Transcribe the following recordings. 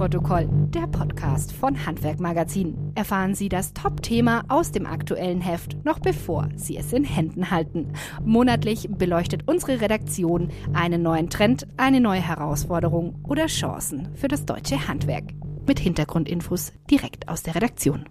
Abnahmeprotokoll, der Podcast von Handwerk Magazin. Erfahren Sie das Top-Thema aus dem aktuellen Heft, noch bevor Sie es in Händen halten. Monatlich beleuchtet unsere Redaktion einen neuen Trend, eine neue Herausforderung oder Chancen für das deutsche Handwerk. Mit Hintergrundinfos direkt aus der Redaktion.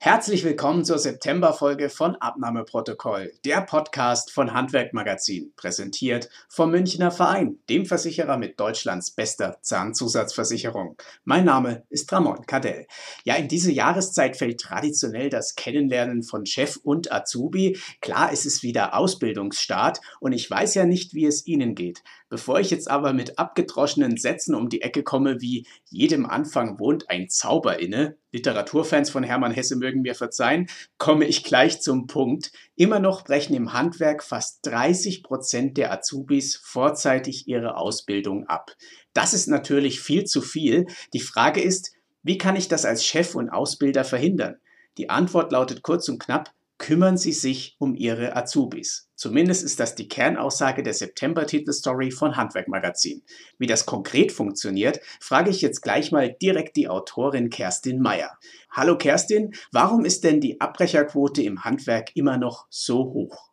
Herzlich willkommen zur Septemberfolge von Abnahmeprotokoll, der Podcast von Handwerk Magazin, präsentiert vom Münchner Verein, dem Versicherer mit Deutschlands bester Zahnzusatzversicherung. Mein Name ist Ramon Cadell. Ja, in diese Jahreszeit fällt traditionell das Kennenlernen von Chef und Azubi. Klar, es ist wieder Ausbildungsstart und ich weiß ja nicht, wie es Ihnen geht. Bevor ich jetzt aber mit abgedroschenen Sätzen um die Ecke komme, wie jedem Anfang wohnt ein Zauber inne, Literaturfans von Hermann Hesse mögen mir verzeihen, komme ich gleich zum Punkt. Immer noch brechen im Handwerk fast 30 Prozent der Azubis vorzeitig ihre Ausbildung ab. Das ist natürlich viel zu viel. Die Frage ist, wie kann ich das als Chef und Ausbilder verhindern? Die Antwort lautet kurz und knapp, kümmern Sie sich um Ihre Azubis. Zumindest ist das die Kernaussage der September-Titelstory von Handwerk Magazin. Wie das konkret funktioniert, frage ich jetzt gleich mal direkt die Autorin Kerstin Meyer. Hallo Kerstin, warum ist denn die Abbrecherquote im Handwerk immer noch so hoch?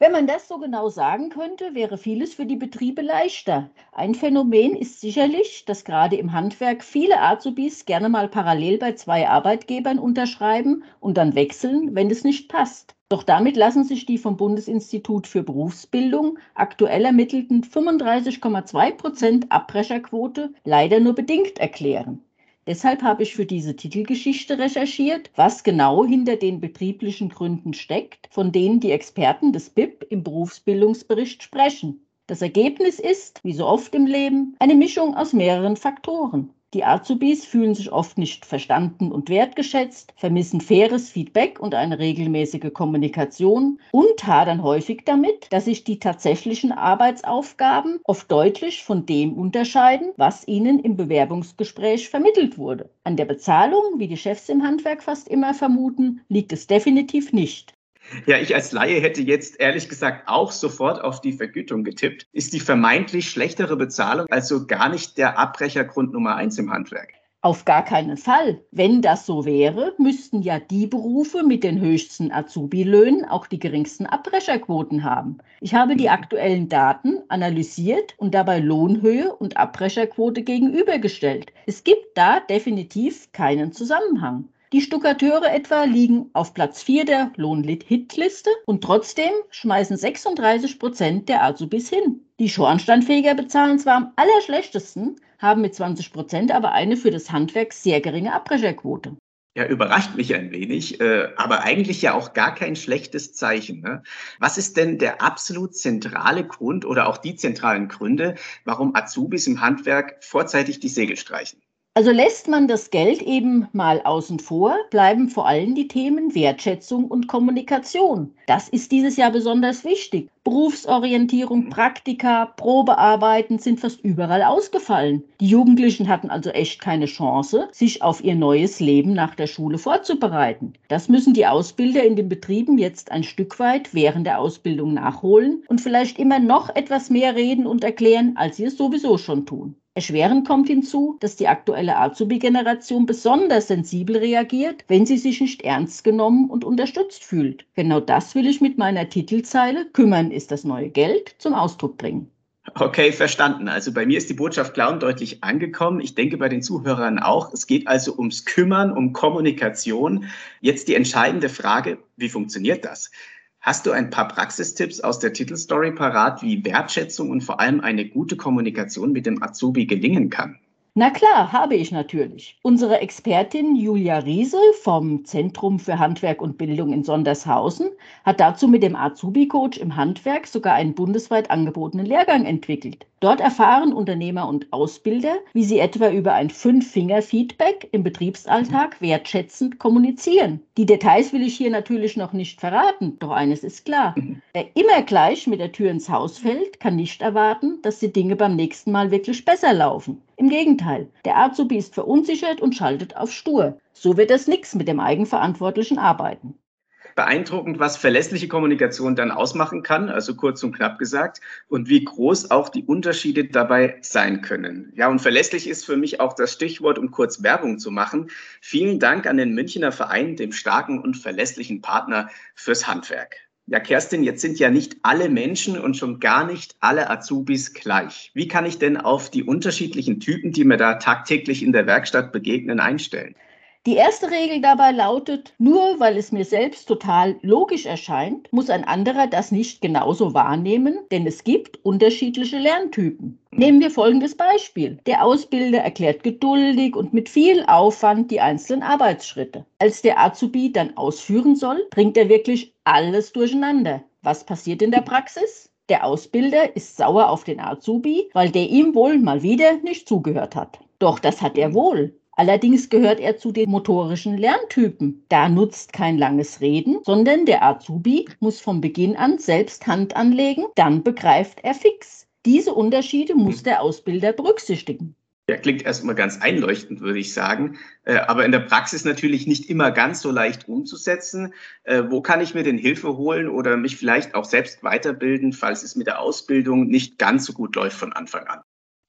Wenn man das so genau sagen könnte, wäre vieles für die Betriebe leichter. Ein Phänomen ist sicherlich, dass gerade im Handwerk viele Azubis gerne mal parallel bei zwei Arbeitgebern unterschreiben und dann wechseln, wenn es nicht passt. Doch damit lassen sich die vom Bundesinstitut für Berufsbildung aktuell ermittelten 35,2 Prozent Abbrecherquote leider nur bedingt erklären. Deshalb habe ich für diese Titelgeschichte recherchiert, was genau hinter den betrieblichen Gründen steckt, von denen die Experten des BIP im Berufsbildungsbericht sprechen. Das Ergebnis ist, wie so oft im Leben, eine Mischung aus mehreren Faktoren. Die Azubis fühlen sich oft nicht verstanden und wertgeschätzt, vermissen faires Feedback und eine regelmäßige Kommunikation und hadern häufig damit, dass sich die tatsächlichen Arbeitsaufgaben oft deutlich von dem unterscheiden, was ihnen im Bewerbungsgespräch vermittelt wurde. An der Bezahlung, wie die Chefs im Handwerk fast immer vermuten, liegt es definitiv nicht. Ja, ich als Laie hätte jetzt ehrlich gesagt auch sofort auf die Vergütung getippt. Ist die vermeintlich schlechtere Bezahlung also gar nicht der Abbrechergrund Nummer eins im Handwerk? Auf gar keinen Fall. Wenn das so wäre, müssten ja die Berufe mit den höchsten Azubi-Löhnen auch die geringsten Abbrecherquoten haben. Ich habe die aktuellen Daten analysiert und dabei Lohnhöhe und Abbrecherquote gegenübergestellt. Es gibt da definitiv keinen Zusammenhang. Die Stuckateure etwa liegen auf Platz 4 der Lohnhitliste und trotzdem schmeißen 36 Prozent der Azubis hin. Die Schornsteinfeger bezahlen zwar am allerschlechtesten, haben mit 20 Prozent aber eine für das Handwerk sehr geringe Abbrecherquote. Ja, überrascht mich ein wenig, äh, aber eigentlich ja auch gar kein schlechtes Zeichen. Ne? Was ist denn der absolut zentrale Grund oder auch die zentralen Gründe, warum Azubis im Handwerk vorzeitig die Segel streichen? Also lässt man das Geld eben mal außen vor, bleiben vor allem die Themen Wertschätzung und Kommunikation. Das ist dieses Jahr besonders wichtig. Berufsorientierung, Praktika, Probearbeiten sind fast überall ausgefallen. Die Jugendlichen hatten also echt keine Chance, sich auf ihr neues Leben nach der Schule vorzubereiten. Das müssen die Ausbilder in den Betrieben jetzt ein Stück weit während der Ausbildung nachholen und vielleicht immer noch etwas mehr reden und erklären, als sie es sowieso schon tun. Erschwerend kommt hinzu, dass die aktuelle Azubi-Generation besonders sensibel reagiert, wenn sie sich nicht ernst genommen und unterstützt fühlt. Genau das will ich mit meiner Titelzeile Kümmern ist das neue Geld zum Ausdruck bringen. Okay, verstanden. Also bei mir ist die Botschaft klar und deutlich angekommen. Ich denke bei den Zuhörern auch. Es geht also ums Kümmern, um Kommunikation. Jetzt die entscheidende Frage, wie funktioniert das? Hast du ein paar Praxistipps aus der Titelstory parat, wie Wertschätzung und vor allem eine gute Kommunikation mit dem Azubi gelingen kann? Na klar, habe ich natürlich. Unsere Expertin Julia Riese vom Zentrum für Handwerk und Bildung in Sondershausen hat dazu mit dem Azubi-Coach im Handwerk sogar einen bundesweit angebotenen Lehrgang entwickelt. Dort erfahren Unternehmer und Ausbilder, wie sie etwa über ein Fünf-Finger-Feedback im Betriebsalltag wertschätzend kommunizieren. Die Details will ich hier natürlich noch nicht verraten, doch eines ist klar. Wer immer gleich mit der Tür ins Haus fällt, kann nicht erwarten, dass die Dinge beim nächsten Mal wirklich besser laufen. Im Gegenteil, der Azubi ist verunsichert und schaltet auf stur. So wird es nichts mit dem eigenverantwortlichen Arbeiten. Beeindruckend, was verlässliche Kommunikation dann ausmachen kann, also kurz und knapp gesagt, und wie groß auch die Unterschiede dabei sein können. Ja, und verlässlich ist für mich auch das Stichwort, um kurz Werbung zu machen. Vielen Dank an den Münchner Verein, dem starken und verlässlichen Partner fürs Handwerk. Ja, Kerstin, jetzt sind ja nicht alle Menschen und schon gar nicht alle Azubis gleich. Wie kann ich denn auf die unterschiedlichen Typen, die mir da tagtäglich in der Werkstatt begegnen, einstellen? Die erste Regel dabei lautet, nur weil es mir selbst total logisch erscheint, muss ein anderer das nicht genauso wahrnehmen, denn es gibt unterschiedliche Lerntypen. Nehmen wir folgendes Beispiel. Der Ausbilder erklärt geduldig und mit viel Aufwand die einzelnen Arbeitsschritte. Als der Azubi dann ausführen soll, bringt er wirklich alles durcheinander. Was passiert in der Praxis? Der Ausbilder ist sauer auf den Azubi, weil der ihm wohl mal wieder nicht zugehört hat. Doch das hat er wohl. Allerdings gehört er zu den motorischen Lerntypen. Da nutzt kein langes Reden, sondern der Azubi muss von Beginn an selbst Hand anlegen, dann begreift er fix. Diese Unterschiede muss der Ausbilder berücksichtigen. Ja, klingt erstmal ganz einleuchtend, würde ich sagen, äh, aber in der Praxis natürlich nicht immer ganz so leicht umzusetzen. Äh, wo kann ich mir denn Hilfe holen oder mich vielleicht auch selbst weiterbilden, falls es mit der Ausbildung nicht ganz so gut läuft von Anfang an?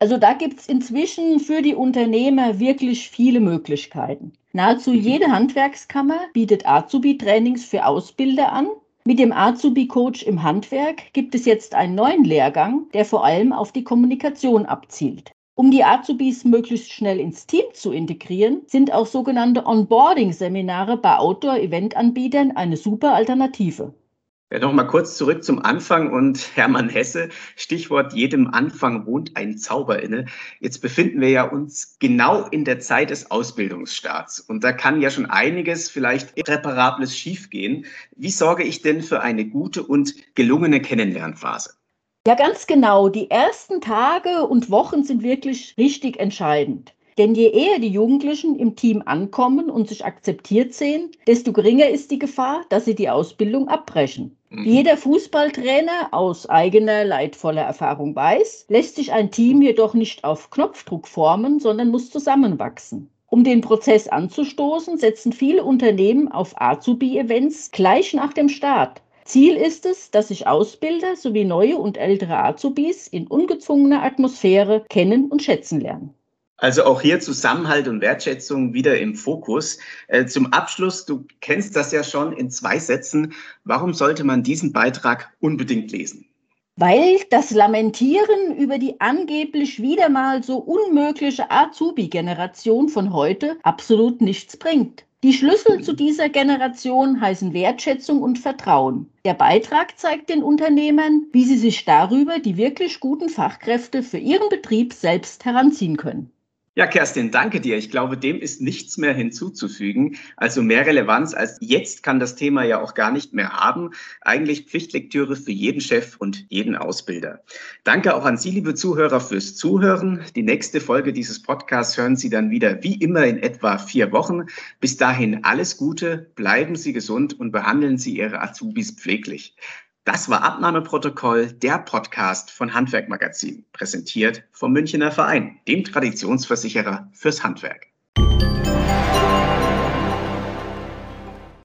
Also da gibt es inzwischen für die Unternehmer wirklich viele Möglichkeiten. Nahezu mhm. jede Handwerkskammer bietet Azubi-Trainings für Ausbilder an. Mit dem Azubi-Coach im Handwerk gibt es jetzt einen neuen Lehrgang, der vor allem auf die Kommunikation abzielt. Um die Azubis möglichst schnell ins Team zu integrieren, sind auch sogenannte Onboarding-Seminare bei Outdoor-Event-Anbietern eine super Alternative. Ja, noch mal kurz zurück zum Anfang und Hermann Hesse. Stichwort jedem Anfang wohnt ein Zauber inne. Jetzt befinden wir ja uns genau in der Zeit des Ausbildungsstarts und da kann ja schon einiges vielleicht Irreparables schiefgehen. Wie sorge ich denn für eine gute und gelungene Kennenlernphase? Ja, ganz genau. Die ersten Tage und Wochen sind wirklich richtig entscheidend. Denn je eher die Jugendlichen im Team ankommen und sich akzeptiert sehen, desto geringer ist die Gefahr, dass sie die Ausbildung abbrechen. Mhm. Jeder Fußballtrainer aus eigener leidvoller Erfahrung weiß, lässt sich ein Team jedoch nicht auf Knopfdruck formen, sondern muss zusammenwachsen. Um den Prozess anzustoßen, setzen viele Unternehmen auf Azubi-Events gleich nach dem Start. Ziel ist es, dass sich Ausbilder sowie neue und ältere Azubis in ungezwungener Atmosphäre kennen und schätzen lernen. Also auch hier Zusammenhalt und Wertschätzung wieder im Fokus. Äh, zum Abschluss, du kennst das ja schon in zwei Sätzen. Warum sollte man diesen Beitrag unbedingt lesen? Weil das Lamentieren über die angeblich wieder mal so unmögliche Azubi-Generation von heute absolut nichts bringt. Die Schlüssel zu dieser Generation heißen Wertschätzung und Vertrauen. Der Beitrag zeigt den Unternehmern, wie sie sich darüber die wirklich guten Fachkräfte für ihren Betrieb selbst heranziehen können. Ja, Kerstin, danke dir. Ich glaube, dem ist nichts mehr hinzuzufügen. Also mehr Relevanz als jetzt kann das Thema ja auch gar nicht mehr haben. Eigentlich Pflichtlektüre für jeden Chef und jeden Ausbilder. Danke auch an Sie, liebe Zuhörer, fürs Zuhören. Die nächste Folge dieses Podcasts hören Sie dann wieder wie immer in etwa vier Wochen. Bis dahin alles Gute, bleiben Sie gesund und behandeln Sie Ihre Azubis pfleglich. Das war Abnahmeprotokoll, der Podcast von Handwerkmagazin, präsentiert vom Münchner Verein, dem Traditionsversicherer fürs Handwerk.